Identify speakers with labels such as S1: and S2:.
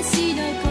S1: 私の声